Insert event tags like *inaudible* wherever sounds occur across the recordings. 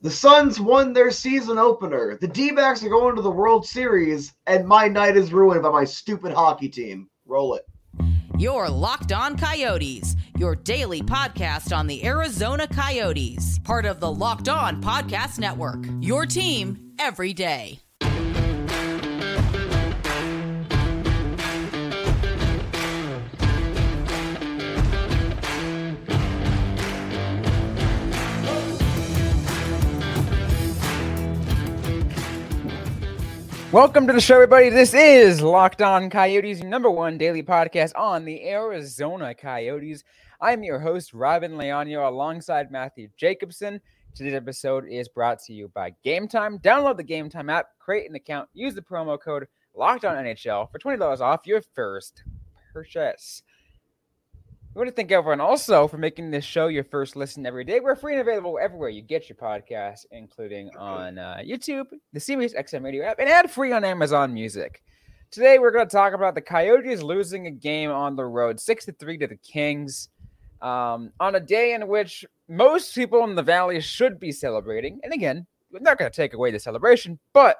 The Suns won their season opener. The D backs are going to the World Series, and my night is ruined by my stupid hockey team. Roll it. Your Locked On Coyotes, your daily podcast on the Arizona Coyotes, part of the Locked On Podcast Network. Your team every day. Welcome to the show, everybody. This is Locked On Coyotes, number one daily podcast on the Arizona Coyotes. I'm your host, Robyn Leaño, alongside Matthew Jacobson. Today's episode is brought to you by Game Time. Download the Game Time app, create an account, use the promo code Locked On NHL for $20 off your first purchase. We want to thank everyone also for making this show your first listen every day. We're free and available everywhere you get your podcasts, including on uh, YouTube, the Sirius XM Radio app, and ad free on Amazon Music. Today, we're going to talk about the Coyotes losing a game on the road, six to three to the Kings, um, on a day in which most people in the Valley should be celebrating. And again, we're not going to take away the celebration, but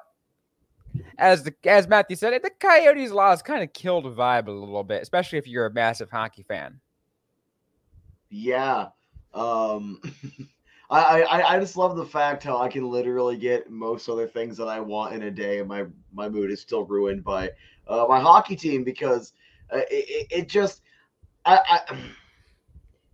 as the as Matthew said, the Coyotes loss kind of killed the vibe a little bit, especially if you're a massive hockey fan. Yeah. Um, *laughs* I, I I just love the fact how I can literally get most other things that I want in a day, and my my mood is still ruined by uh, my hockey team because uh, it, it just I, I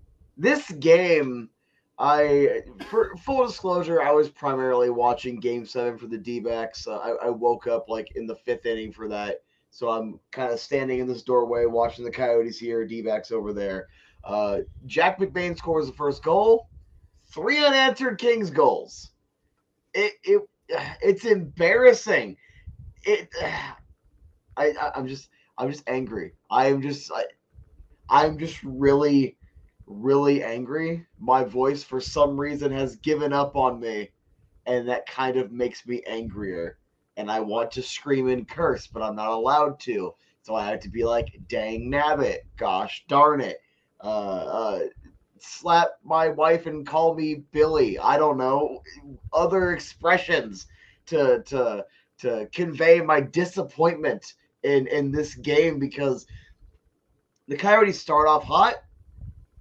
*sighs* this game. I, for full disclosure, I was primarily watching Game Seven for the D-backs. Uh, I, I woke up like in the fifth inning for that, so I'm kind of standing in this doorway watching the Coyotes here, D-backs over there. Uh, Jack McBain scores the first goal. Three unanswered Kings goals. It it it's embarrassing. It *sighs* I, I I'm just I'm just angry. I am just I, I'm just really really angry. My voice for some reason has given up on me and that kind of makes me angrier and I want to scream and curse but I'm not allowed to. So I had to be like dang nabbit, gosh darn it uh, uh, slap my wife and call me Billy. I don't know other expressions to to to convey my disappointment in in this game because the Coyotes start off hot,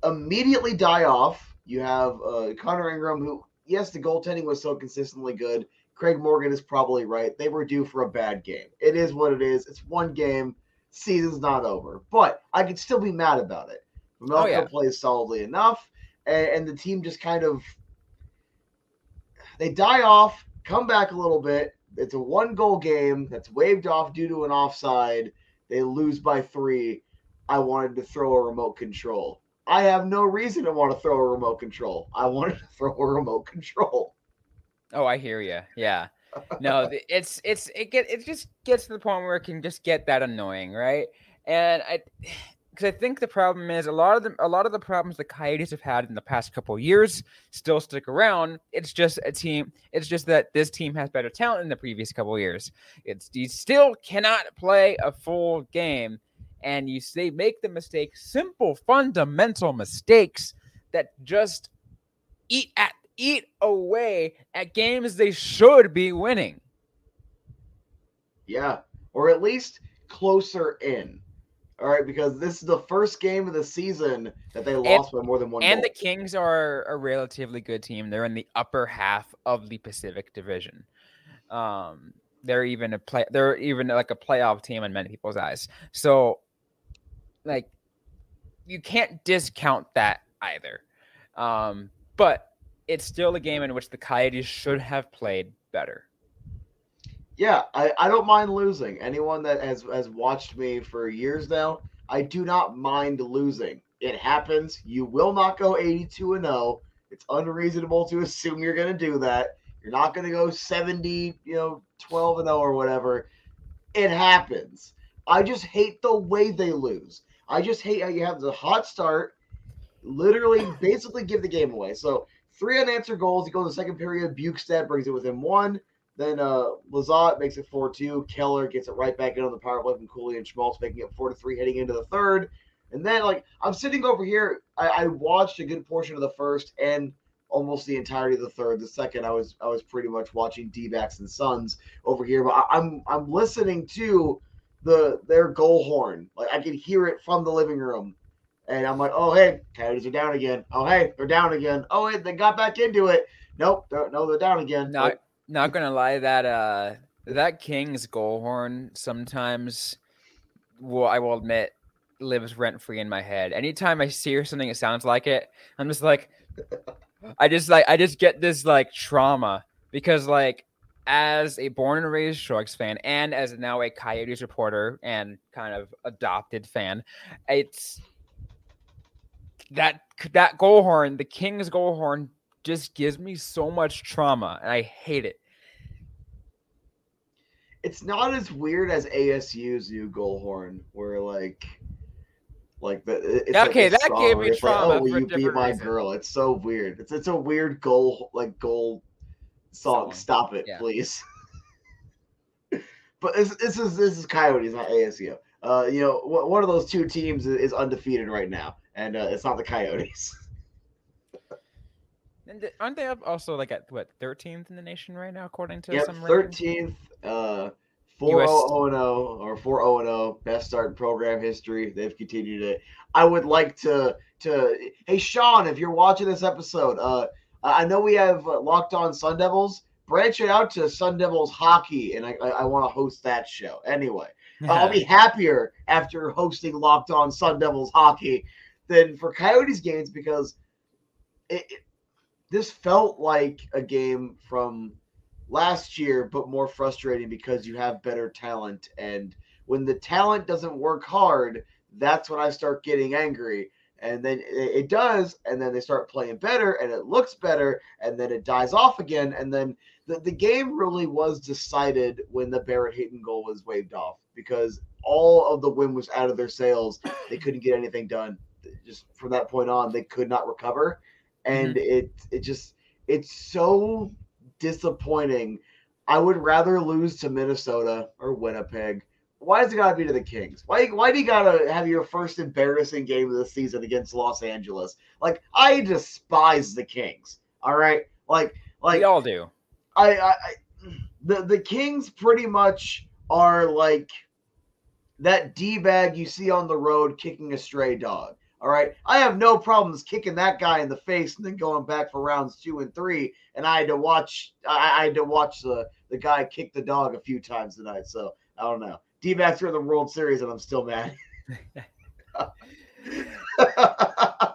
immediately die off. You have uh, Connor Ingram, who yes, the goaltending was so consistently good. Craig Morgan is probably right. They were due for a bad game. It is what it is. It's one game. Season's not over, but I could still be mad about it. Melko oh, yeah. plays solidly enough, and, and the team just kind of they die off, come back a little bit. It's a one goal game that's waved off due to an offside. They lose by three. I wanted to throw a remote control. I have no reason to want to throw a remote control. I wanted to throw a remote control. Oh, I hear you. Yeah. No, it's it's it get it just gets to the point where it can just get that annoying, right? And I *sighs* because I think the problem is a lot of the a lot of the problems the Coyotes have had in the past couple years still stick around. It's just a team. It's just that this team has better talent in the previous couple years. It's you still cannot play a full game, and you say make the mistake, simple fundamental mistakes that just eat at eat away at games they should be winning. Yeah, or at least closer in. All right, because this is the first game of the season that they lost and, by more than one. And goal. the Kings are a relatively good team. They're in the upper half of the Pacific Division. Um, they're even a play. They're even like a playoff team in many people's eyes. So, like, you can't discount that either. Um, but it's still a game in which the Coyotes should have played better yeah, I, I don't mind losing. Anyone that has has watched me for years now, I do not mind losing. It happens. You will not go 82 and 0. It's unreasonable to assume you're going to do that. You're not going to go 70, you know, 12 and 0 or whatever. It happens. I just hate the way they lose. I just hate how you have the hot start, literally basically give the game away. So, three unanswered goals. He goes to the second period. Bjugstad brings it within one. Then uh, Lizotte makes it 4 2. Keller gets it right back in on the power play from Cooley and Schmaltz, making it 4 3 heading into the third. And then, like, I'm sitting over here. I, I, watched a good portion of the first and almost the entirety of the third. The second, I was I was pretty much watching D-backs and Suns over here, but I, I'm I'm listening to the their goal horn. Like I can hear it from the living room. And I'm like, oh hey, Coyotes are down again. Oh hey, they're down again. Oh wait, they got back into it. Nope, they're, no, they're down again. Not Like, not gonna lie, that uh that King's goal horn sometimes well I will admit lives rent free in my head. Anytime I hear something that sounds like it, I'm just like I just like I just get this like trauma because like as a born and raised Sharks fan and as now a Coyotes reporter and kind of adopted fan, it's that that goal horn, the King's goal horn just gives me so much trauma and I hate it. it's not as weird as ASU's new goal horn, where like, like the it's like Okay, a that gave me it's like, trauma oh, will you be my reason. girl? It's so weird. It's it's a weird goal like goal song. Song. Stop it, Yeah. please. *laughs* but this, this is this is Coyotes, not ASU. Uh, you know, one of those two teams is, undefeated right now, and uh, it's not the Coyotes. *laughs* And aren't they up also like at what 13th in the nation right now according to Yep, some thirteenth, uh, four US zero zero or four zero zero, best start in program history. They've continued it. I would like to to. Hey, Sean, if you're watching this episode, uh, I I know we have uh, locked on Sun Devils. Branch it out to Sun Devils hockey, and I I, I want to host that show anyway. I'll be happier after hosting Locked On Sun Devils hockey than for Coyotes games because it, it- this felt like a game from last year, but more frustrating because you have better talent. And when the talent doesn't work hard, that's when I start getting angry. And then it it does, and then they start playing better, and it looks better, and then it dies off again. And then the, the game really was decided when the Barrett Hayton goal was waved off because all of the wind was out of their sails. They couldn't get anything done. Just from that point on, they could not recover, and mm-hmm. it it just it's so disappointing. I would rather lose to Minnesota or Winnipeg. Why does it gotta be to the Kings? Why why do you gotta have your first embarrassing game of the season against Los Angeles? Like I despise the Kings. All right, like like we all do. I, I, I the the Kings pretty much are like that d bag you see on the road kicking a stray dog. All right, I have no problems kicking that guy in the face and then going back for rounds two and three. And I had to watch, I, I had to watch the the guy kick the dog a few times tonight. So I don't know. D backs are in the World Series and I'm still mad. *laughs* *laughs*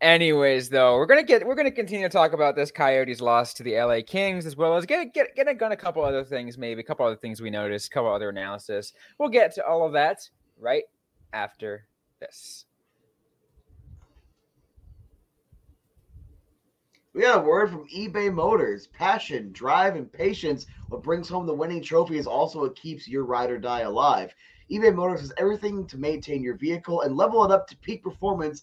Anyways, though, we're gonna get we're gonna continue to talk about this Coyotes loss to the LA Kings as well as get get get a, gun, a couple other things, maybe a couple other things we noticed, a couple other analysis. We'll get to all of that right after this. We got a word from eBay Motors. Passion, drive, and patience. What brings home the winning trophy is also what keeps your ride or die alive. eBay Motors has everything to maintain your vehicle and level it up to peak performance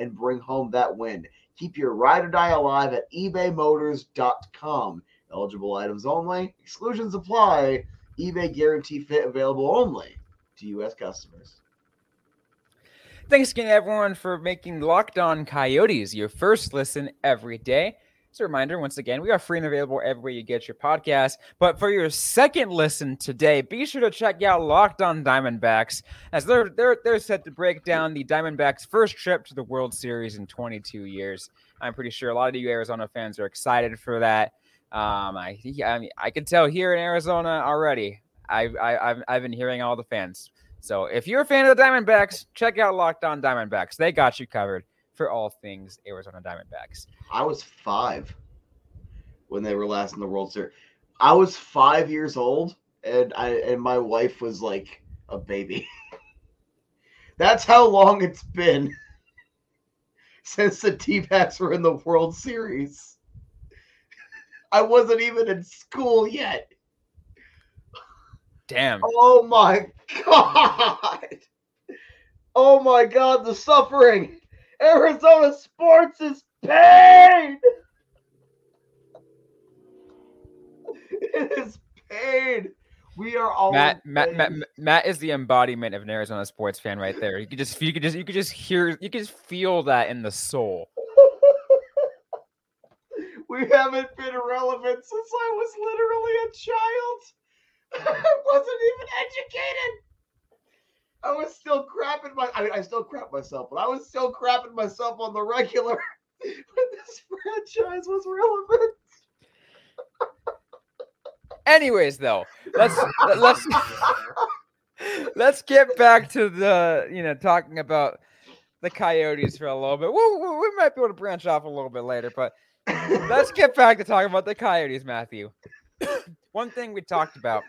and bring home that win. Keep your ride or die alive at ebaymotors.com. Eligible items only, exclusions apply. eBay Guarantee Fit available only to U.S. customers. Thanks again, everyone, for making Locked On Coyotes your first listen every day. As a reminder, once again, we are free and available everywhere you get your podcast. But for your second listen today, be sure to check out Locked On Diamondbacks, as they're they're they're set to break down the Diamondbacks' first trip to the World Series in 22 years. I'm pretty sure a lot of you Arizona fans are excited for that. Um, I I mean, I can tell here in Arizona already. I, I I've I've been hearing all the fans. So if you're a fan of the Diamondbacks, check out Locked On Diamondbacks. They got you covered for all things Arizona Diamondbacks. I was five when they were last in the World Series. I was five years old, and I and my wife was like a baby. *laughs* That's how long it's been *laughs* since the T-backs were in the World Series. *laughs* I wasn't even in school yet. Damn. Oh my god. Oh my god, the suffering. Arizona sports is pain. It is pain. We are all Matt, Matt, Matt. Matt is the embodiment of an Arizona sports fan right there. You could just, you could just, you could just hear, you could just feel that in the soul. *laughs* we haven't been relevant since I was literally a child. *laughs* I wasn't even educated. I was still crapping my. I mean, I still crap myself, but I was still crapping myself on the regular *laughs* when this franchise was relevant. Anyways, though, let's let's let's get back to the you know talking about the Coyotes for a little bit. We, we, we might be able to branch off a little bit later, but let's get back to talking about the Coyotes, Matthew. *coughs* One thing we talked about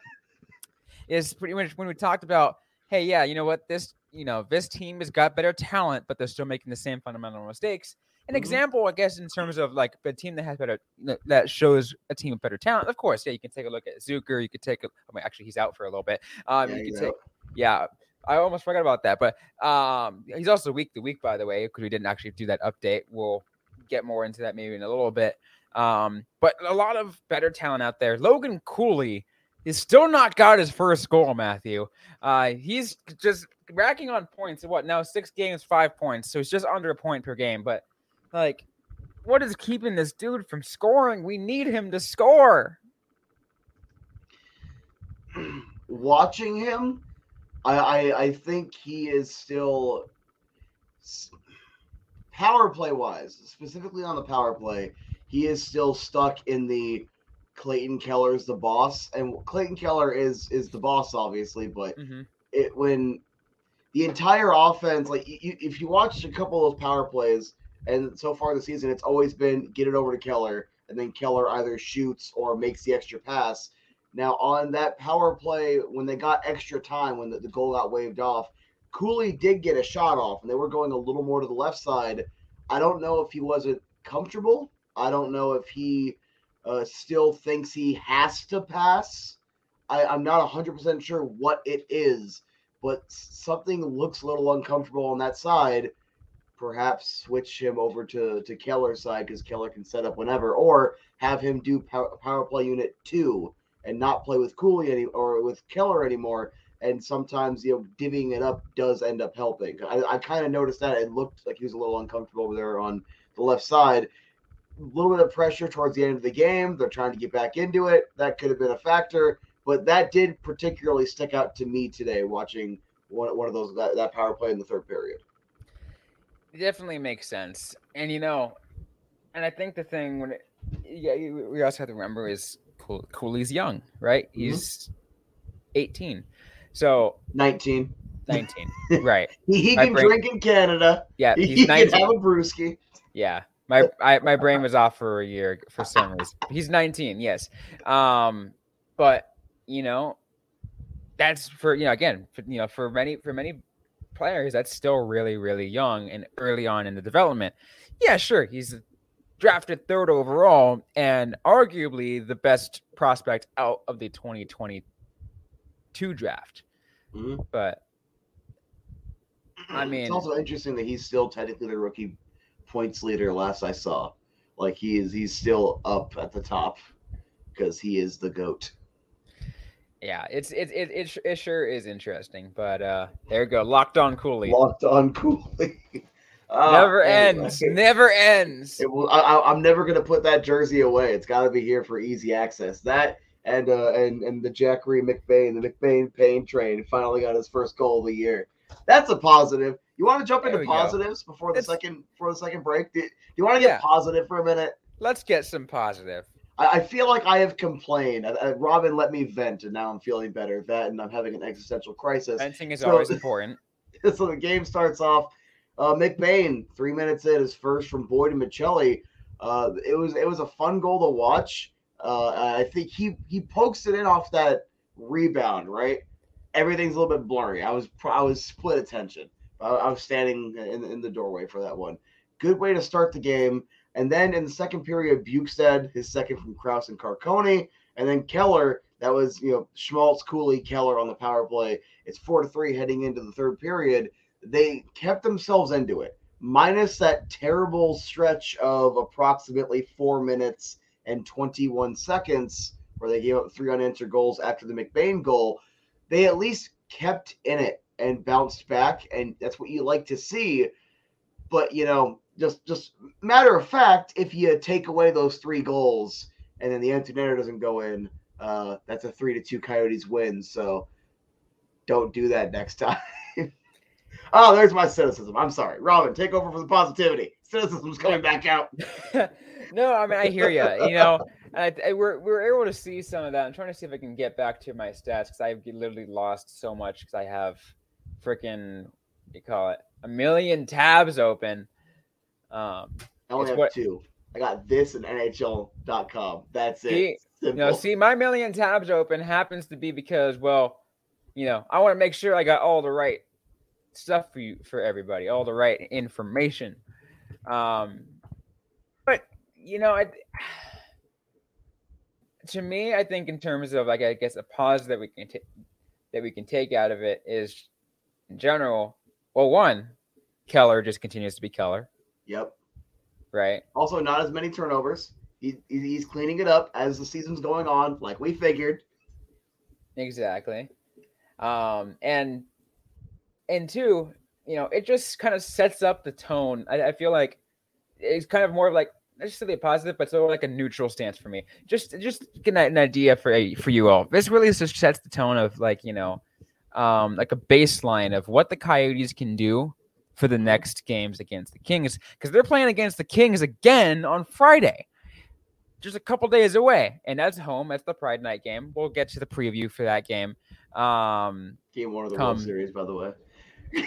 is pretty much when we talked about, hey, yeah, you know what, this you know this team has got better talent, but they're still making the same fundamental mistakes. An Mhm. example, I guess, in terms of like a team that has better that- shows a team of better talent. Of course, yeah, you can take a look at Zucker. You could take a. I mean, actually, he's out for a little bit. Um, Yeah, you could take. Yeah, I almost forgot about that. But um, he's also week to week, by the way, because we didn't actually do that update. We'll get more into that maybe in a little bit. Um, but a lot of better talent out there. Logan Cooley is still not got his first goal, Matthew. Uh, he's just racking on points. What now? Six games, five points. So it's just under a point per game. But like, what is keeping this dude from scoring? We need him to score. *clears throat* Watching him, I, I I think he is still power play wise, specifically on the power play. He is still stuck in the Clayton Keller's the boss, and Clayton Keller is is the boss, obviously. But Mhm. it when the entire offense, like y- y- if you watch a couple of those power plays, and so far this season, it's always been get it over to Keller, and then Keller either shoots or makes the extra pass. Now on that power play, when they got extra time, when the, the goal got waved off, Cooley did get a shot off, and they were going a little more to the left side. I don't know if he wasn't comfortable. I don't know if he uh, still thinks he has to pass. I, I'm not 100% sure what it is, but something looks a little uncomfortable on that side. Perhaps switch him over to, to Keller's side because Keller can set up whenever, or have him do power, power play unit two and not play with Cooley any or with Keller anymore. And sometimes you know divvying it up does end up helping. I, I kind of noticed that it looked like he was a little uncomfortable over there on the left side. A little bit of pressure towards the end of the game. They're trying to get back into it. That could have been a factor, but that did particularly stick out to me today watching one, one of those that, that power play in the third period. It definitely makes sense. And you know, and I think the thing when it, yeah, we also have to remember is Cool, Cooley's young, right? Mhm. He's 18. So 19. 19. *laughs* right. He, he can brain- drink in Canada. Yeah, *laughs* He, he's can have a brewski. Yeah. My I, my brain was off for a year for some reason. He's 19, yes. Um, but you know, that's for you know again, for, you know, for many for many players, that's still really really young and early on in the development. Yeah, sure, he's drafted third overall and arguably the best prospect out of the 2022 draft. Mhm. But I *clears throat* mean- it's also interesting that he's still technically the rookie points leader. Last I saw, like he is, he's still up at the top because he is the goat. yeah, it's it it, it, it sure is interesting. But uh there you go, locked on Cooley. Locked on Cooley. *laughs* Ah, never anyway. ends. Never ends. It will, I, I'm never gonna put that jersey away. It's got to be here for easy access. That and uh and and the Jackery McBain, the McBain Payne train finally got his first goal of the year. That's a positive. You want to jump There into we go. positives before the It's- second before the second break? Do, do you want to get Yeah. positive for a minute? Let's get some positive. I, I feel like I have complained. Uh, uh, Robyn let me vent, and now I'm feeling better. That and I'm having an existential crisis. Fencing is So- always *laughs* important. so the game starts off. Uh, McBain, three minutes in, is first from Boyd and Maccelli. Uh, it was it was a fun goal to watch. Uh, I think he he pokes it in off that rebound. Right, everything's a little bit blurry. I was I was split attention. I, I was standing in, in the doorway for that one. Good way to start the game. And then in the second period, Bjugstad, his second from Crouse and Carcone, and then Keller, that was you know Schmaltz, Cooley, Keller on the power play. It's four to three heading into the third period. They kept themselves into it, minus that terrible stretch of approximately four minutes and 21 seconds where they gave up three unanswered goals after the McBain goal. They at least kept in it and bounced back, and that's what you like to see. But you know, just just matter of fact, if you take away those three goals and then the empty doesn't go in, uh, that's a three to two Coyotes win. So don't do that next *laughs* time. oh, there's my cynicism. I'm sorry, Robyn. Take over for the positivity. Cynicism's coming back out. *laughs* no, I mean I hear you. You know, I, I, we're we're able to see some of that. I'm trying to see if I can get back to my stats because I've literally lost so much because I have freaking you call it a million tabs open. Um, I only have what, two. I got this and NHL.com. That's see, it. You know, see, my million tabs open happens to be because, well, you know, I want to make sure I got all the right stuff for you for everybody, all the right information. Um, but you know, I, *sighs* to me, I think in terms of like I guess a pause that we can take that we can take out of it is in general. Well, one, Keller just continues to be Keller. Yep. Right. Also, not as many turnovers. He, he's cleaning it up as the season's going on, like we figured. Exactly. Um, and and two, you know, it just kind of sets up the tone. I, I feel like it's kind of more of like not necessarily a positive, but sort of like a neutral stance for me. Just just get an idea for for you all. This really just sets the tone of like you know, um, like a baseline of what the Coyotes can do for the next games against the Kings because they're playing against the Kings again on Friday. Just a couple days away, and that's home. That's the Pride Night game. We'll get to the preview for that game. Um, game one of the come, World Series, by the way. *laughs*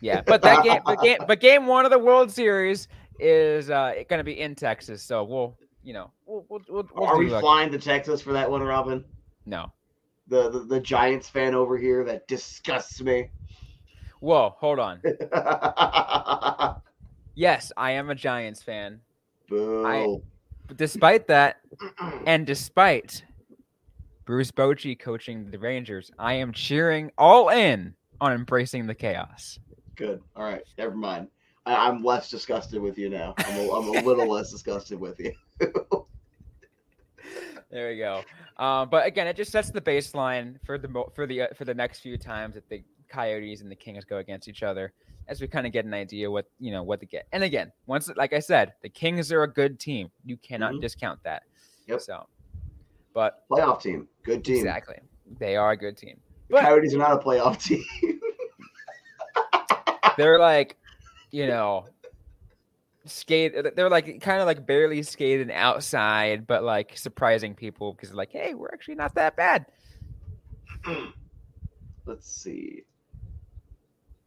yeah, but that game, but game, but game one of the World Series is uh, going to be in Texas. So we'll, you know, we'll, we'll, we'll, we'll Are we flying to Texas for that one, Robyn? No. The, the the Giants fan over here that disgusts me. Whoa, hold on. *laughs* yes, I am a Giants fan. Boo. I, despite that, *clears throat* and despite Bruce Bochy coaching the Rangers, I am cheering all in on embracing the chaos. Good. All right. Never mind. I, am less disgusted with you now. I'm a, I'm a little *laughs* less disgusted with you. *laughs* there we go. Um, but again, it just sets the baseline for the for the uh, for the next few times that the Coyotes and the Kings go against each other, as we kind of get an idea what you know what to get. And again, once like I said, the Kings are a good team. You cannot mm-hmm. discount that. Yep. So, but playoff team, good team. Exactly, they are a good team. The but, Coyotes are not a playoff *laughs* team. they're like you know, skate. They're like kind of like barely skating outside, but like surprising people because like, hey, we're actually not that bad. *clears throat* Let's see.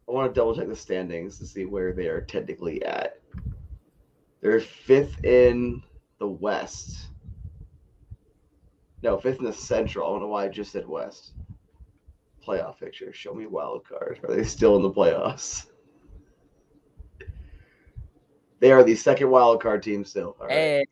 I want to double check the standings to see where they are technically at. They're fifth in the West. No, fifth in the Central. I don't know why I just said West. Playoff picture. Show me wild card. Are they still in the playoffs? *laughs* They are the second wild card team still. Hey.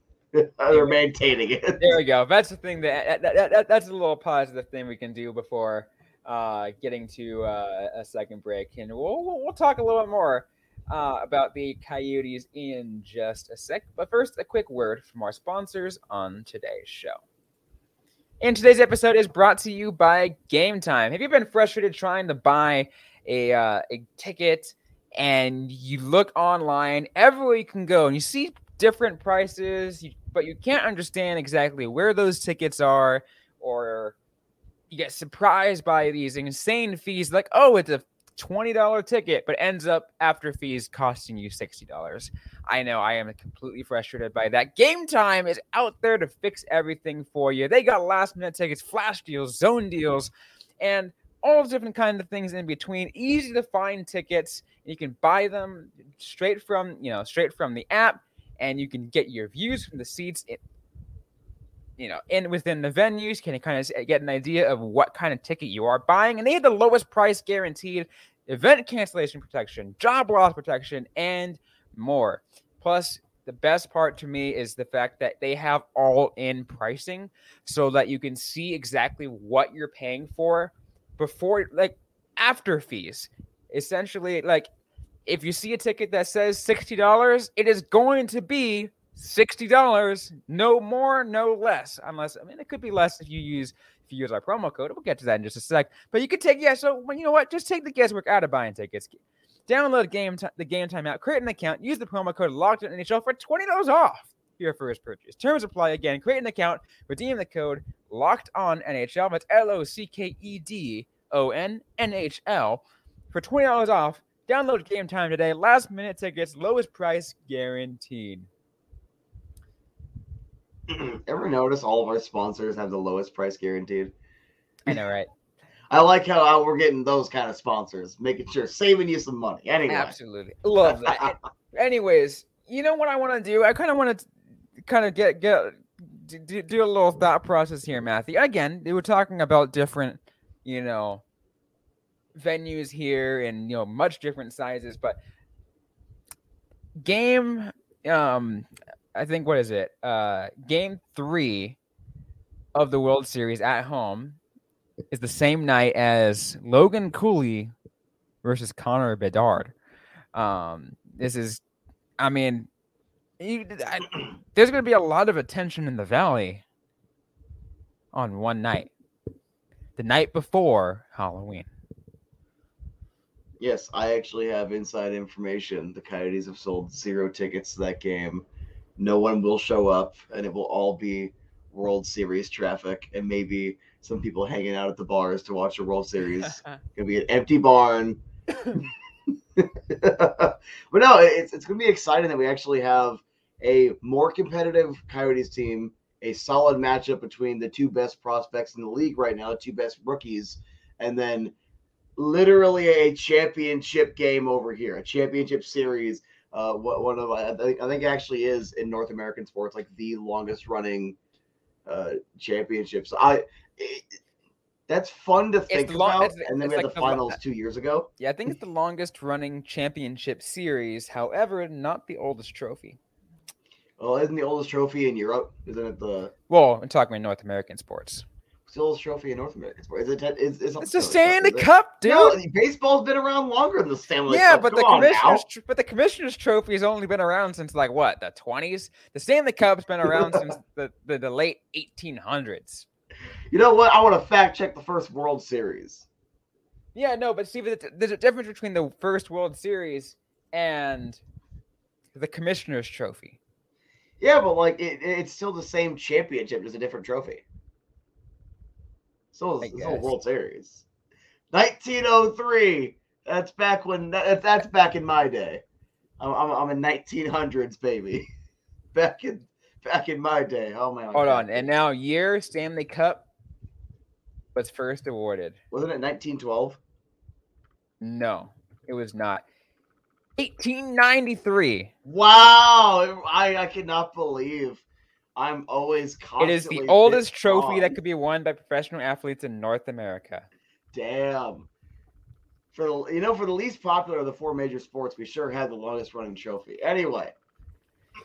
*laughs* They're maintaining it. *laughs* There we go. That's the thing that, that, that, that's a little positive thing we can do before uh, getting to uh, a second break, and we'll, we'll, we'll talk a little bit more uh, about the Coyotes in just a sec. But first, a quick word from our sponsors on today's show. And today's episode is brought to you by Game Time. Have you been frustrated trying to buy a uh, a ticket and you look online everywhere you can go and you see different prices but you can't understand exactly where those tickets are or you get surprised by these insane fees like oh it's a $20 ticket but ends up after fees costing you $60 i know i am completely frustrated by that. Game time is out there to fix everything for you. They got last minute tickets flash deals zone deals and all different kinds of things in between. Easy to find tickets. You can buy them straight from you know straight from the app, and you can get your views from the seats. In, you know, in within the venues, can kind of get an idea of what kind of ticket you are buying, and they have the lowest price guaranteed, event cancellation protection, job loss protection, and more. Plus, the best part to me is the fact that they have all in pricing so that you can see exactly what you're paying for before, like, after fees. Essentially, like, if you see a ticket that says $60, it is going to be $60, no more, no less. Unless, I mean, it could be less if you use if you use our promo code. We'll get to that in just a sec. But you could take, yeah, so you know what? Just take the guesswork out of buying tickets. Download game t- the game time app, create an account, use the promo code locked on NHL for $20 off your first purchase. Terms apply again. Create an account, redeem the code locked on NHL. That's L O C K E D O N N H L for $20 off. Download game time today. Last minute tickets, lowest price guaranteed. *clears throat* Ever notice all of our sponsors have the lowest price guaranteed? I know, right? *laughs* I like how, how we're getting those kind of sponsors, making sure saving you some money. Anyway, Absolutely. Love that. *laughs* Anyways, you know what I want to do? I kind of want to kind of get get do, do a little thought process here, Matthew. Again, they were talking about different, you know, venues here and you know much different sizes, but game um I think what is it? Uh game 3 of the World Series at home is the same night as Logan Cooley versus Connor Bedard. Um this is I mean you, I, there's going to be a lot of attention in the valley on one night. The night before Halloween. yes, I actually have inside information. The Coyotes have sold zero tickets to that game. No one will show up, and it will all be World Series traffic, and maybe some people hanging out at the bars to watch the World Series. *laughs* Gonna be an empty barn. *laughs* *laughs* but no, it's it's gonna be exciting that we actually have a more competitive Coyotes team, a solid matchup between the two best prospects in the league right now, the two best rookies, and then literally a championship game over here, a championship series. Uh, what one of I think I think actually is in North American sports like the longest running uh championships. I it, that's fun to think long- about. and then we had like the finals two years ago. Yeah, I think it's the longest running championship series. However, not the oldest trophy. Well, isn't the oldest trophy in Europe? Isn't it the, Well, I'm talking about North American sports. it's the oldest trophy in North American sports? Is it? Is, is, It's the Stanley? Cup, dude. No, baseball's been around longer than the Stanley yeah, Cup. Yeah, but the Come now. commissioners, tr- but the commissioners trophy has only been around since like what the 20s. The Stanley Cup's been around since *laughs* the, the, the late 1800s. You know what? I want to fact check the first World Series. Yeah, no, but see, there's a difference between the first World Series and the commissioners trophy. Yeah, but like it, it's still the same championship, just a different trophy. So I it's still. World Series. 1903. That's back when that, that's back in my day. I'm I'm, I'm in 1900s, baby. *laughs* Back in back in my day. Oh my. Hold on, and now year Stanley Cup was first awarded. wasn't it 1912? No, it was not. 1893. Wow, I I cannot believe I'm always It is the oldest trophy that could be won by professional athletes in North America. Damn. For the you know, for the least popular of the four major sports, we sure had the longest running trophy. Anyway.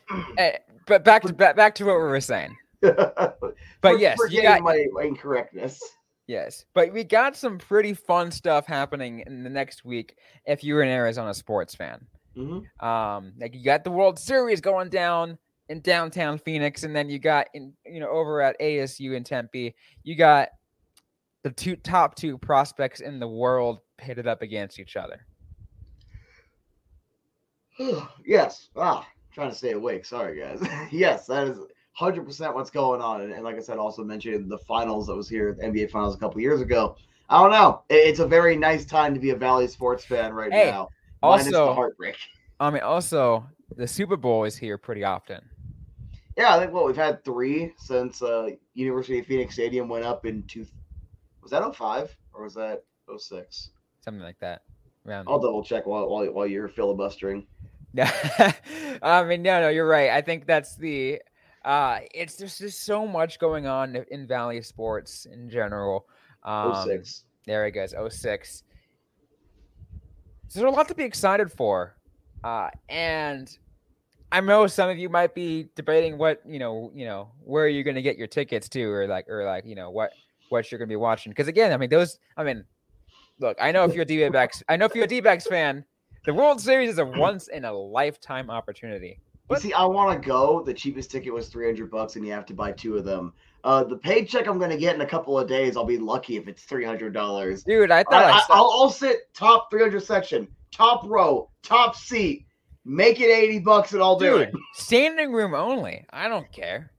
*clears throat* Eh, but back to back, back to what we were saying. *laughs* but But yes, you got my incorrectness. Yes, but we got some pretty fun stuff happening in the next week. If you're an Arizona sports fan, Mhm. um, like you got the World Series going down in downtown Phoenix, and then you got in you know over at ASU in Tempe, you got the two top two prospects in the world pitted up against each other. *sighs* yes. Ah, trying to stay awake. Sorry, guys. *laughs* yes, that is 100% what's going on. And, and like I said, also mentioned the finals that was here, the NBA finals a couple years ago. I don't know. It- it's a very nice time to be a Valley sports fan right Hey, now. Minus the Also, heartbreak. I mean, also the Super Bowl is here pretty often. Yeah, I think what we've had three since uh, University of Phoenix Stadium went up in two. Was that 05 or was that 06? something like that. Around I'll double check while while, while you're filibustering. *laughs* I mean, no, no, you're right. I think that's the. Uh, it's there's just so much going on in Valley sports in general. Um, 06. There it goes. 06. So there's a lot to be excited for, uh, and I know some of you might be debating what you know, you know, where you're going to get your tickets to, or like, or like, you know, what what you're going to be watching. Because again, I mean, those, I mean, look, I know if you're a D-backs, I know if you're a D-backs fan, the World Series is a once in a lifetime opportunity. But see, I want to go. The cheapest ticket was 300 bucks, and you have to buy two of them. Uh, the paycheck I'm going to get in a couple of days, I'll be lucky if it's $300. Dude, I thought I, I, saw, will I'll sit top 300 section, top row, top seat. Make it 80 bucks, and I'll do dude, it. *laughs* standing room only. I don't care.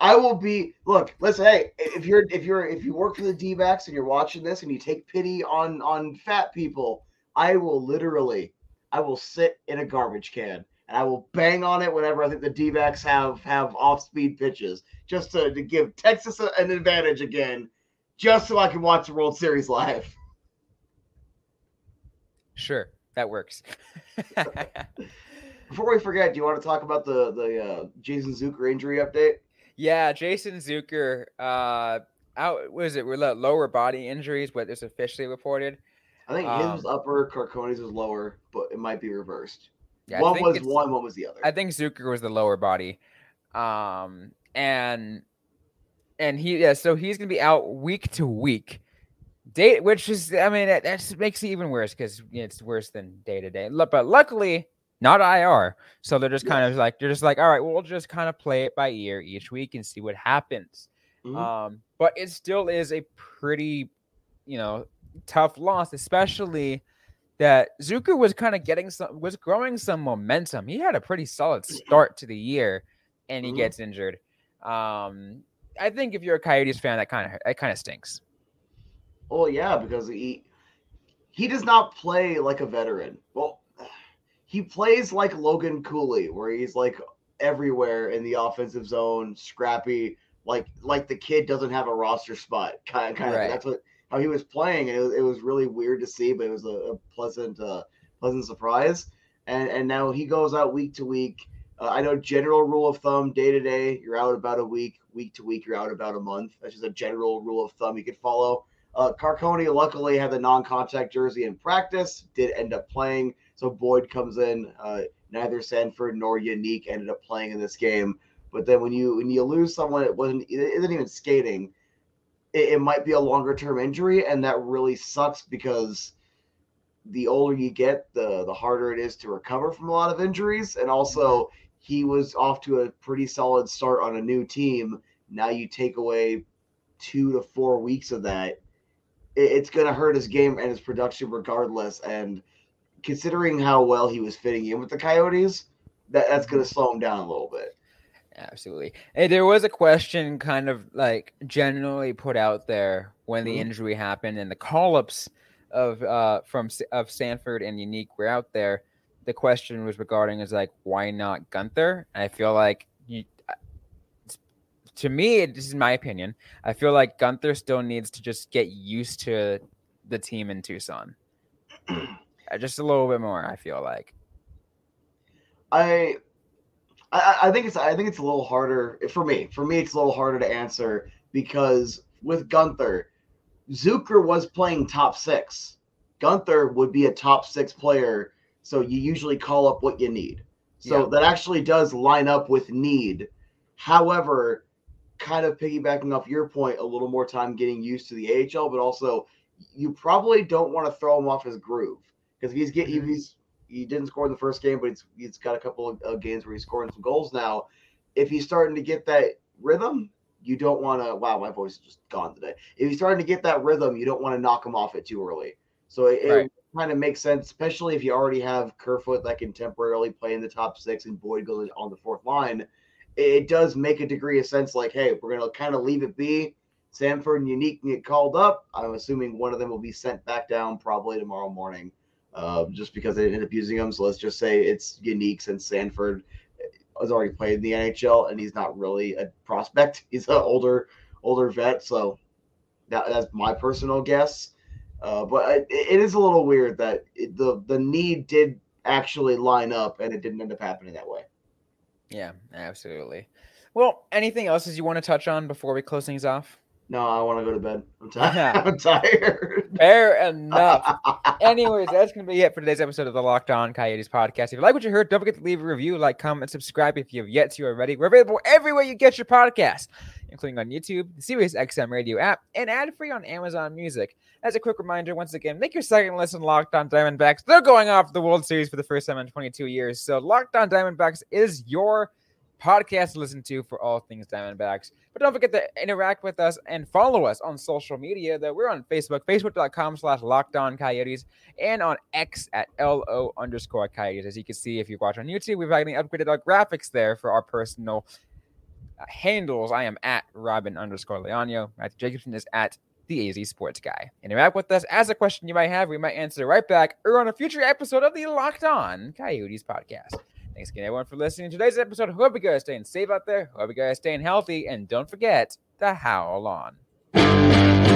I will be look, listen, hey, if you're if you're if you work for the D-backs and you're watching this and you take pity on on fat people, I will literally I will sit in a garbage can and I will bang on it whenever I think the D-backs have have off-speed pitches, just to, to give Texas a- an advantage again, just so I can watch the World Series live. Sure, that works. *laughs* Before we forget, do you want to talk about the the uh, Jason Zucker injury update? yeah, Jason Zucker, uh, out was it? Were lower body injuries? What is officially reported? I think his Um, was upper, Carcone's was lower, but it might be reversed. Yeah, one was one, one was the other. I think Zucker was the lower body, um, and and he yeah, so he's gonna be out week to week, Date, which is I mean that, that makes it even worse because it's worse than day to day. But luckily, not IR, so they're just kind of like they're just like all right, well, we'll just kind of play it by ear each week and see what happens. Mhm. Um, but it still is a pretty, you know, tough loss, especially that Zucker was kind of getting some was growing some momentum. He had a pretty solid start to the year, and he Mhm. gets injured. Um, I think if you're a Coyotes fan, that kind of that kind of stinks. Oh yeah, because he he does not play like a veteran. Well, *sighs* he plays like Logan Cooley, where he's like everywhere in the offensive zone, scrappy, like like the kid doesn't have a roster spot. Kind of, kind Right. of. That's what how he was playing, it was, it was really weird to see, but it was a, a pleasant uh, pleasant surprise. And and now he goes out week to week. Uh, I know general rule of thumb, day to day, you're out about a week. Week to week, you're out about a month. That's just a general rule of thumb you could follow. Uh, Carcone luckily had the non-contact jersey in practice, did end up playing. So Boyd comes in. Uh, neither Sanford nor Jeník ended up playing in this game. But then when you when you lose someone, it wasn't it isn't even skating. It, it might be a longer term injury, and that really sucks because the older you get, the the harder it is to recover from a lot of injuries. And also, he was off to a pretty solid start on a new team. Now you take away two to four weeks of that it- it's going to hurt his game and his production regardless. And considering how well he was fitting in with the Coyotes, that, that's going to mm-hmm. slow him down a little bit. Absolutely. And there was a question kind of like generally put out there when the Mhm. injury happened and the call-ups of uh from of Sanford and Jeník were out there. The question was regarding is like why not Guenther? I feel like you uh, to me, this is my opinion. I feel like Guenther still needs to just get used to the team in Tucson. *clears throat* Uh, just a little bit more, I feel like. I, I I think it's I think it's a little harder for me. For me, it's a little harder to answer because with Guenther, Zucker was playing top six. Guenther would be a top six player, so you usually call up what you need. So Yeah. that actually does line up with need. However, kind of piggybacking off your point, a little more time getting used to the AHL, but also you probably don't want to throw him off his groove because if he's get Mhm. he's he didn't score in the first game, but he's he's got a couple of uh, games where he's scoring some goals now. If he's starting to get that rhythm, you don't want to. Wow, my voice is just gone today. If he's starting to get that rhythm, you don't want to knock him off it too early. So it, Right. it kind of makes sense, especially if you already have Kerfoot that can temporarily play in the top six and Boyd goes on the fourth line. It, it does make a degree of sense. Like, hey, we're gonna kind of leave it be. Sanford and Jeník can get called up. I'm assuming one of them will be sent back down probably tomorrow morning, uh, just because they ended up using them. So let's just say it's Jeník since Sanford has already played in the NHL and he's not really a prospect. *laughs* He's an older older vet, so that, that's my personal guess. Uh, but it, it is a little weird that it, the the need did actually line up and it didn't end up happening that way. Yeah, absolutely. Well, anything else as you want to touch on before we close things off? No, I want to go to bed. I'm tired. *laughs* I'm tired. Fair enough. *laughs* Anyways, that's going to be it for today's episode of the Locked On Coyotes podcast. If you like what you heard, don't forget to leave a review, like, comment, subscribe if you have yet to already. We're available everywhere you get your podcast, including on YouTube, the Sirius XM radio app, and ad-free on Amazon Music. As a quick reminder, once again, make your second listen Locked On Diamondbacks. They're going off the World Series for the first time in 22 years. So Locked On Diamondbacks is your podcast to listen to for all things Diamondbacks. But don't forget to interact with us and follow us on social media. That we're on Facebook, facebook.com slash lockedon coyotes, and on X at LO underscore coyotes. As you can see, if you watch on YouTube, we've actually upgraded our graphics there for our personal uh, handles. I am at Robyn underscore Leaño. Matthew Jacobson is at the AZ Sports Guy. Interact with us. As a question you might have, we might answer right back or on a future episode of the Locked On Coyotes podcast. Thanks again, everyone, for listening to today's episode. Hope you guys are staying safe out there. Hope you guys are staying healthy. And don't forget to howl on.